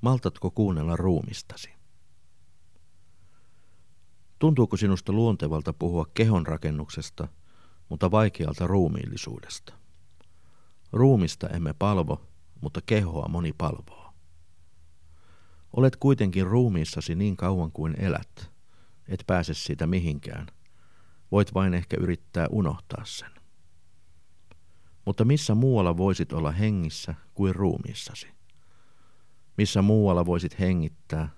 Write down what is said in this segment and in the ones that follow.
Maltatko kuunnella ruumistasi? Tuntuuko sinusta luontevalta puhua kehon rakennuksesta, mutta vaikealta ruumiillisuudesta? Ruumista emme palvo, mutta kehoa moni palvoo. Olet kuitenkin ruumiissasi niin kauan kuin elät, et pääse siitä mihinkään. Voit vain ehkä yrittää unohtaa sen. Mutta missä muualla voisit olla hengissä kuin ruumiissasi? Missä muualla voisit hengittää,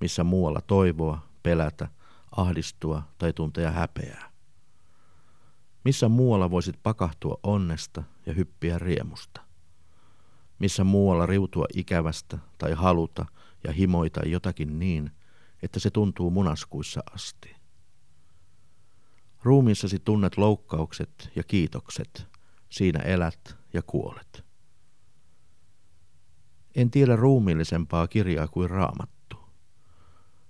missä muualla toivoa, pelätä, ahdistua tai tuntea häpeää? Missä muualla voisit pakahtua onnesta ja hyppiä riemusta? Missä muualla riutua ikävästä tai haluta ja himoita jotakin niin, että se tuntuu munaskuissa asti? Ruumiissasi tunnet loukkaukset ja kiitokset, siinä elät ja kuolet. En tiedä ruumiillisempaa kirjaa kuin raamattu.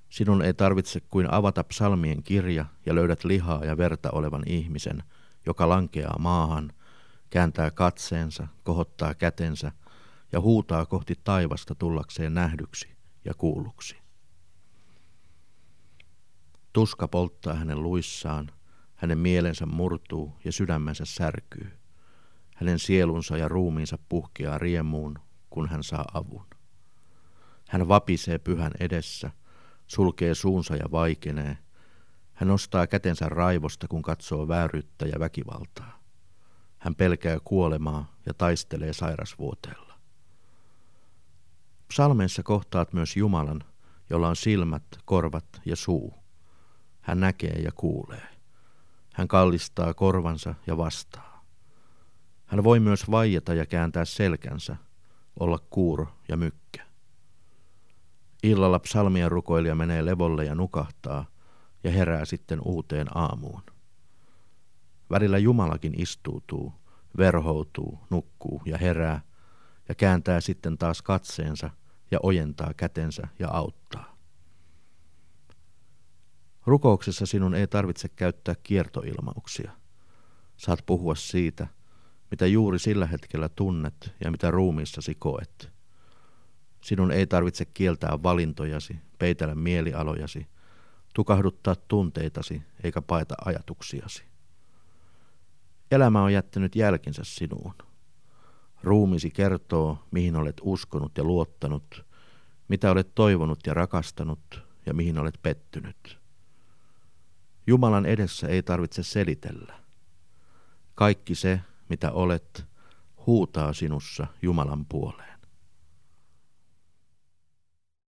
Sinun ei tarvitse kuin avata psalmien kirja ja löydät lihaa ja verta olevan ihmisen, joka lankeaa maahan, kääntää katseensa, kohottaa kätensä ja huutaa kohti taivasta tullakseen nähdyksi ja kuulluksi. Tuska polttaa hänen luissaan, hänen mielensä murtuu ja sydämensä särkyy. Hänen sielunsa ja ruumiinsa puhkeaa riemuun, kun hän saa avun. Hän vapisee pyhän edessä, sulkee suunsa ja vaikenee. Hän nostaa kätensä raivosta, kun katsoo vääryyttä ja väkivaltaa. Hän pelkää kuolemaa ja taistelee sairasvuoteella. Psalmeissa kohtaat myös Jumalan, jolla on silmät, korvat ja suu. Hän näkee ja kuulee. Hän kallistaa korvansa ja vastaa. Hän voi myös vaijata ja kääntää selkänsä, olla kuuro ja mykkä. Illalla psalmien rukoilija menee levolle ja nukahtaa ja herää sitten uuteen aamuun. Välillä Jumalakin istuutuu, verhoutuu, nukkuu ja herää ja kääntää sitten taas katseensa ja ojentaa kätensä ja auttaa. Rukouksessa sinun ei tarvitse käyttää kiertoilmauksia. Saat puhua siitä, mitä juuri sillä hetkellä tunnet ja mitä ruumiissasi koet. Sinun ei tarvitse kieltää valintojasi, peitellä mielialojasi, tukahduttaa tunteitasi eikä paeta ajatuksiasi. Elämä on jättänyt jälkinsä sinuun. Ruumisi kertoo, mihin olet uskonut ja luottanut, mitä olet toivonut ja rakastanut ja mihin olet pettynyt. Jumalan edessä ei tarvitse selitellä. Kaikki se, mitä olet, huutaa sinussa Jumalan puoleen.